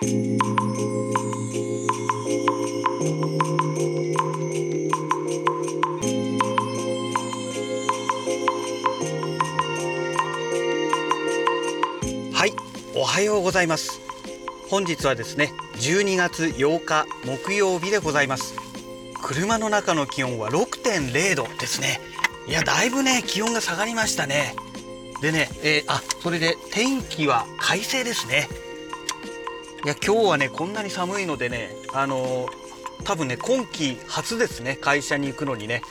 はいおはようございます。本日はですね12月8日木曜日でございます。車の中の気温は6.0度ですね。いやだいぶね気温が下がりましたね。でね、えー、あそれで天気は快晴ですね。いや今日はねこんなに寒いのでねあのー、多分ね今季初ですね会社に行くのにね、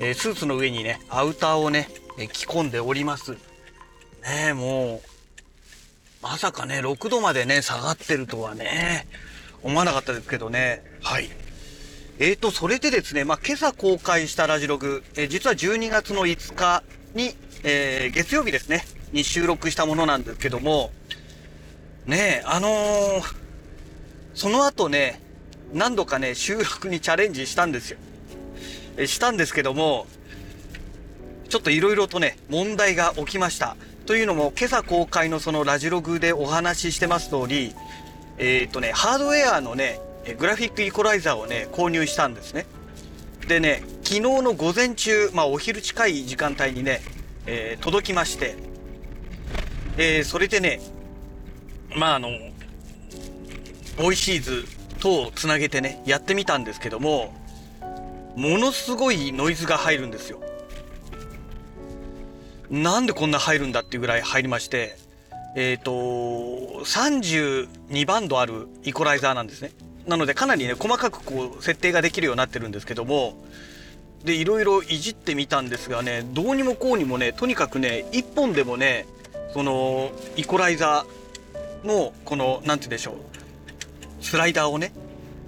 えー、スーツの上にねアウターをね、え着込んでおりますねもうまさかね、6度までね、下がってるとはね、思わなかったですけどね。はい。えーと、それでですね、まあ、今朝公開したラジログ、えー、実は12月の5日に、えー、月曜日ですね、に収録したものなんですけども、ねえあのー、その後ね、何度かね、収録にチャレンジしたんですよ。えしたんですけども、ちょっと色々とね、問題が起きました。というのも、今朝公開のそのラジログでお話ししてます通り、えっ、とね、ハードウェアのね、グラフィックイコライザーをね、購入したんですね。でね、昨日の午前中、まあお昼近い時間帯にね、えー、届きまして、えー、それでね、まああの、ボイシーズとつなげてね、やってみたんですけども、ものすごいノイズが入るんですよ。なんでこんな入るんだっていうぐらい入りまして、えっ、ー、と、32バンドあるイコライザーなんですね。なのでかなりね、細かくこう、設定ができるようになってるんですけども、で、いろいろいじってみたんですがね、どうにもこうにもね、とにかくね、1本でもね、その、イコライザーの、この、なんて言うんでしょう、スライダーをね、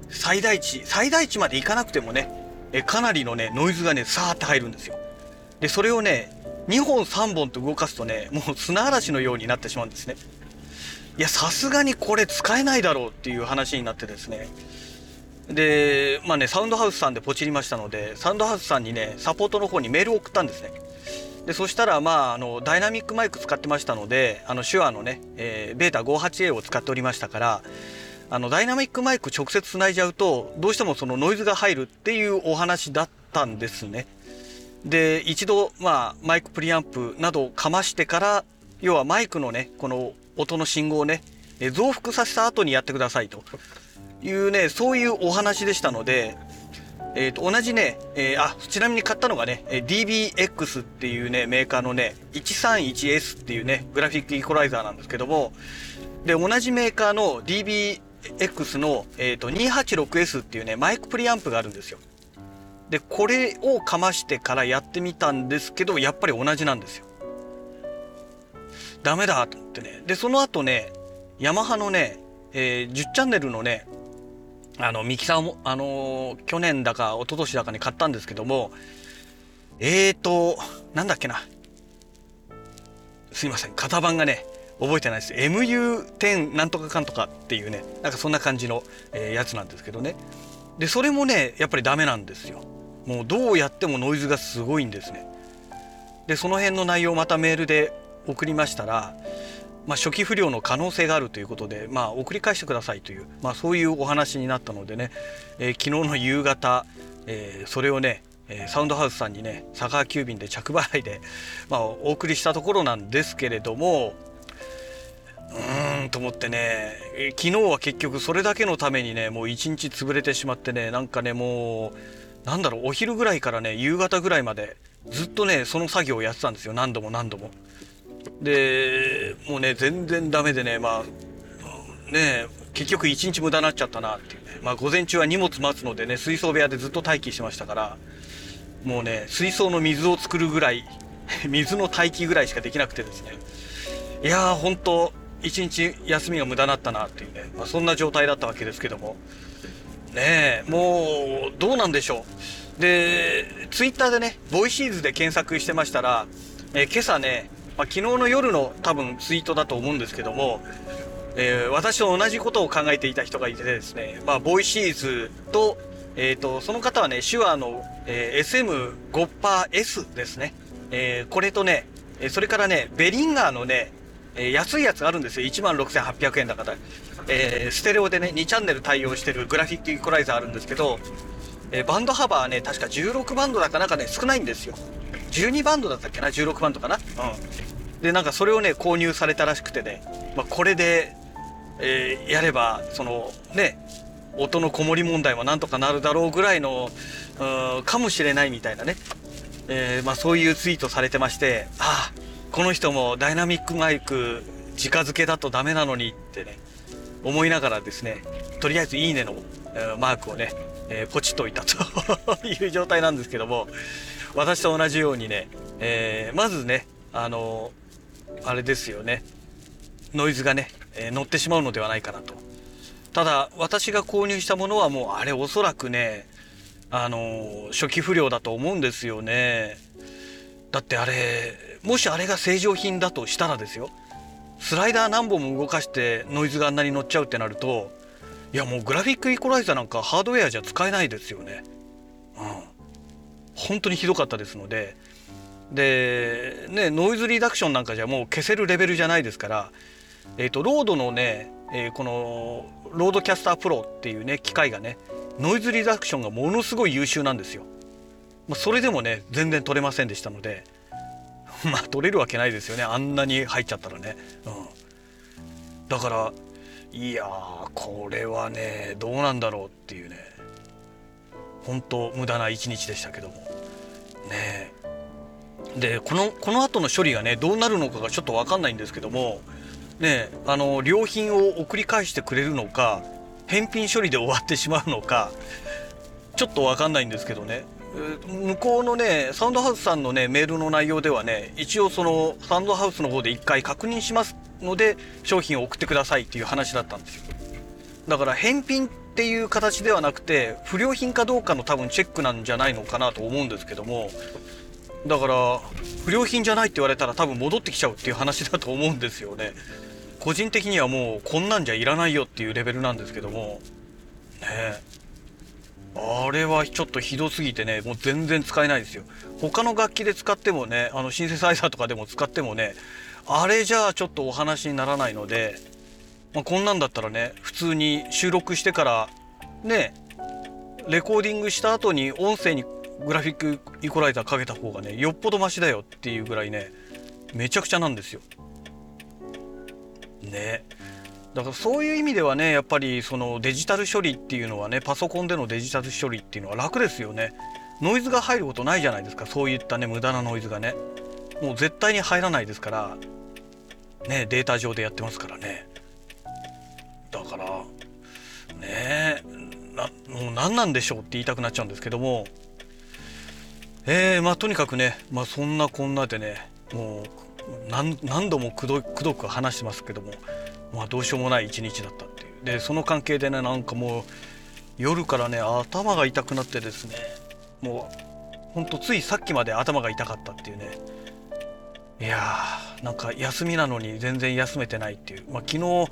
最大値、最大値までいかなくてもね、えかなりのね、ノイズがね、さーって入るんですよ。で、それをね、2本3本と動かすとね、もう砂嵐のようになってしまうんですね。いや、さすがにこれ使えないだろうっていう話になってですね。で、まあね、サウンドハウスさんでポチりましたので、サウンドハウスさんにね、サポートの方にメールを送ったんですね。で、そしたら、まあ、あの、ダイナミックマイク使ってましたので、あの、手話のね、えー、ベータ 58A を使っておりましたから、あの、ダイナミックマイク直接繋いじゃうと、どうしてもそのノイズが入るっていうお話だったんですね。で、一度、まあ、マイクプリアンプなどをかましてから、要はマイクのね、この音の信号をね、増幅させた後にやってくださいというね、そういうお話でしたので、えっ、ー、と、同じね、えー、あ、ちなみに買ったのがね、DBX っていうね、メーカーのね、131S っていうね、グラフィックイコライザーなんですけども、で、同じメーカーの DBX の、えっ、ー、と、286S っていうね、マイクプリアンプがあるんですよ。で、これをかましてからやってみたんですけど、やっぱり同じなんですよ。ダメだと思ってね。で、その後ね、ヤマハのね、えー、10チャンネルのね、あの、ミキサーも、あのー、去年だか一昨年だかに買ったんですけども、えーと、なんだっけな。すいません。型番がね、覚えてないです。MU10 なんとかかんとかっていうね、なんかそんな感じの、えー、やつなんですけどね。で、それもね、やっぱりダメなんですよ。もうどうやってもノイズがすごいんですね。でその辺の内容をまたメールで送りましたら、まあ、初期不良の可能性があるということで、まあ、送り返してくださいという、まあ、そういうお話になったのでね、えー、昨日の夕方、えー、それをねサウンドハウスさんにね佐川急便で着払いで、まあ、お送りしたところなんですけれどもうーんと思ってね昨日は結局それだけのためにねもう一日潰れてしまってねなんかねもうなんだろう、お昼ぐらいからね、夕方ぐらいまで、ずっとね、その作業をやってたんですよ。何度も何度も。で、もうね、全然ダメでね、まあ、ね、結局一日無駄になっちゃったなっていうね。まあ、午前中は荷物待つのでね、水槽部屋でずっと待機してましたから、もうね、水槽の水を作るぐらい、水の待機ぐらいしかできなくてですね。いやー、ほんと、一日休みが無駄になったなっていうね、まあ、そんな状態だったわけですけども。ねえ、もう、どうなんでしょう。で、ツイッターでね、ボイシーズで検索してましたら、え今朝ね、まあ、昨日の夜の多分ツイートだと思うんですけども、えー、私と同じことを考えていた人がいてですね、まあ、ボイシーズと、えっ、ー、と、その方はね、手話の、えー、SM5%S ですね。えー、これとね、それからね、ベリンガーのね、え、安いやつがあるんですよ。16,800円だから。えー、ステレオでね2チャンネル対応してるグラフィックイコライザーあるんですけど、えー、バンド幅はね確か16バンドだかなんかね少ないんですよ12バンドだったっけな？16バンドかな？うん。でなんかそれをね購入されたらしくてね、まあ、これで、えー、やればそのね音のこもり問題もなんとかなるだろうぐらいのかもしれないみたいなね、えー、まあ、そういうツイートされてましてああこの人もダイナミックマイク直付けだとダメなのにってね思いながらですねとりあえず「いいねの」マークをね、えー、ポチッと置いたという状態なんですけども私と同じようにね、えー、まずねあのあれですよね。ノイズがね、えー、乗ってしまうのではないかなと。ただ私が購入したものはもうあれおそらくねあの初期不良だと思うんですよね。だってあれもしあれが正常品だとしたらですよ。スライダー何本も動かしてノイズがあんなに乗っちゃうってなるといやもうグラフィックイコライザーなんかハードウェアじゃ使えないですよね。本当にひどかったですのででねノイズリダクションなんかじゃもう消せるレベルじゃないですからえっ、ー、とロードのね、えー、このロードキャスタープロっていうね機械がねノイズリダクションがものすごい優秀なんですよ。まあ、それでもね全然取れませんでしたので まあ取れるわけないですよねあんなに入っちゃったらね。うん、だからいやこれはねどうなんだろうっていうね本当無駄な一日でしたけども。ねでこのこの後の処理がねどうなるのかがちょっと分かんないんですけども。ねあの良品を送り返してくれるのか返品処理で終わってしまうのかちょっと分かんないんですけどね。向こうのねサウンドハウスさんのねメールの内容ではね一応そのサウンドハウスの方で一回確認しますので商品を送ってくださいっていう話だったんですよ。だから返品っていう形ではなくて不良品かどうかの多分チェックなんじゃないのかなと思うんですけどもだから不良品じゃないって言われたら多分戻ってきちゃうっていう話だと思うんですよね。個人的にはもうこんなんじゃいらないよっていうレベルなんですけどもね。あれはちょっとひどすぎてねもう全然使えないですよ。他の楽器で使ってもねあのシンセサイザーとかでも使ってもねあれじゃあちょっとお話にならないので、まあ、こんなんだったらね普通に収録してからねレコーディングした後に音声にグラフィックイコライザーかけた方がねよっぽどマシだよっていうぐらいねめちゃくちゃなんですよ。ね。だからそういう意味ではねやっぱりそのデジタル処理っていうのはねパソコンでのデジタル処理っていうのは楽ですよね。ノイズが入ることないじゃないですかそういったね無駄なノイズがね。もう絶対に入らないですからねデータ上でやってますからね。だからねなもう何なんでしょうって言いたくなっちゃうんですけども。えー、まあとにかくねまあそんなこんなでねもう何何度もくどくどく話してますけども、まあ、どうしようもない一日だったっていう。でその関係でねなんかもう夜からね頭が痛くなってですねもうほんとついさっきまで頭が痛かったっていうね。いやーなんか休みなのに全然休めてないっていう、まあ、昨日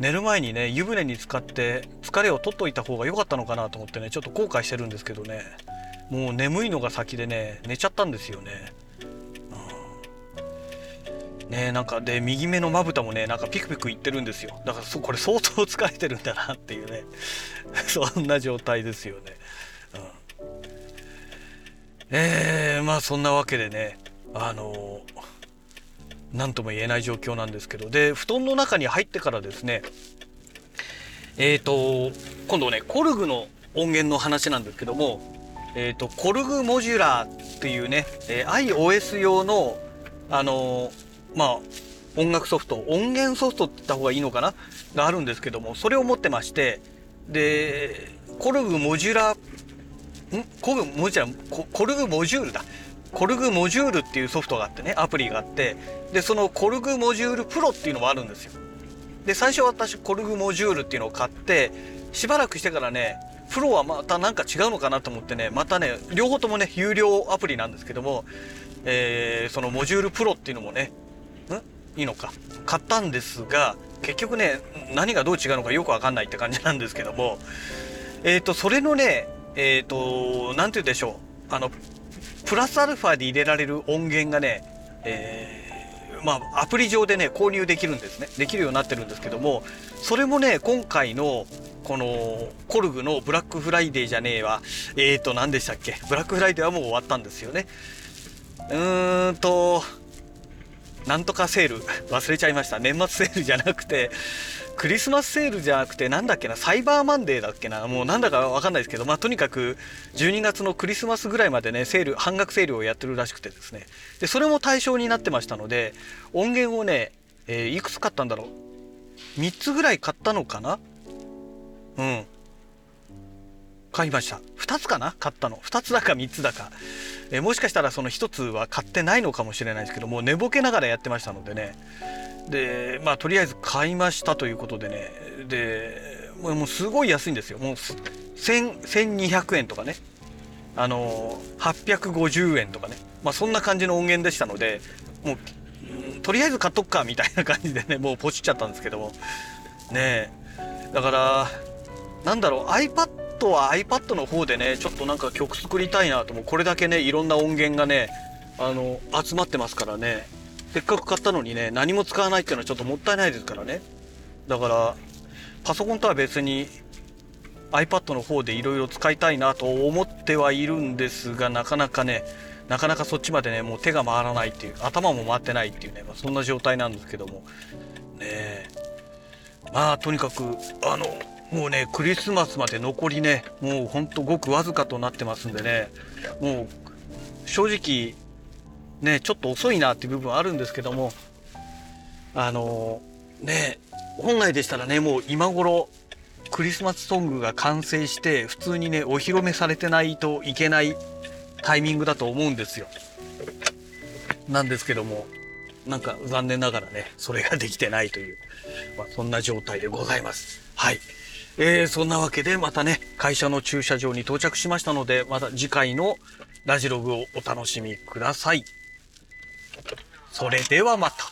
寝る前にね湯船に浸かって疲れを取っといた方が良かったのかなと思ってねちょっと後悔してるんですけどね。もう眠いのが先でね寝ちゃったんですよね。うん。ねなんかで右目のまぶたもねなんかピクピクいってるんですよ。だからそこれ相当疲れてるんだなっていうね。そんな状態ですよね、うん、えー、まあそんなわけでねあの何とも言えない状況なんですけど。で布団の中に入ってからですねえっ、ー、と今度ねコルグの音源の話なんですけどもえっ、ー、とコルグモジュラーっていうね、えー、iOS 用のあのーまあ音楽ソフト音源ソフトって言った方がいいのかな？があるんですけどもそれを持ってましてでコルグモジュラん？コルグモジュラコルグモジュールだ。コルグモジュールっていうソフトがあってねアプリがあってでそのコルグモジュールプロっていうのもあるんですよ。で最初私コルグモジュールっていうのを買ってしばらくしてからねプロはまた何か違うのかなと思ってねまたね両方ともね有料アプリなんですけども、えー、そのモジュールプロっていうのもねん？いいのか。買ったんですが結局ね何がどう違うのかよく分かんないって感じなんですけどもえっ、ー、とそれのねえっ、ー、と何て言うんでしょう。あのプラスアルファで入れられる音源がね、えまあ、アプリ上でね購入できるんですね。できるようになってるんですけどもそれもね今回のこのコルグのブラックフライデーじゃねえわ。えーと何でしたっけ？ブラックフライデーはもう終わったんですよね。うーんとなんとかセール。忘れちゃいました。年末セールじゃなくてクリスマスセールじゃなくてなんだっけなサイバーマンデーだっけなもうなんだかわかんないですけどまあとにかく12月のクリスマスぐらいまでねセール半額セールをやってるらしくてですね。でそれも対象になってましたので音源をね、えーいくつ買ったんだろう。3つぐらい買ったのかな。うん。買いました。2つかな。買ったの。2つだか3つだか、えーもしかしたらその1つは買ってないのかもしれないですけどもう寝ぼけながらやってましたのでね。でまあとりあえず買いましたということでね。でもうすごい安いんですよ。もう1200円とかね。あの850円とかね。まあそんな感じの音源でしたのでもうとりあえず買っとくかみたいな感じでねもうポチっちゃったんですけども。ねえ。だからなんだろう iPad は iPad の方でねちょっとなんか曲作りたいなと。もこれだけねいろんな音源がねあの集まってますからね。せっかく買ったのにね何も使わないっていうのはちょっともったいないですからね。だからパソコンとは別に iPad の方でいろいろ使いたいなと思ってはいるんですがなかなかねなかなかそっちまでねもう手が回らないっていう頭も回ってないっていうね、まあ、そんな状態なんですけども。ねえ。まあとにかくあのもうねクリスマスまで残りねもうほんとごくわずかとなってますんでね。もう正直ねちょっと遅いなっていう部分はあるんですけどもあのね本来でしたらねもう今頃クリスマスソングが完成して普通にねお披露目されてないといけないタイミングだと思うんですよ。なんですけどもなんか残念ながらねそれができてないという、まあ、そんな状態でございます。はい。えー、そんなわけでまたね会社の駐車場に到着しましたのでまた次回のラジログをお楽しみください。それではまた。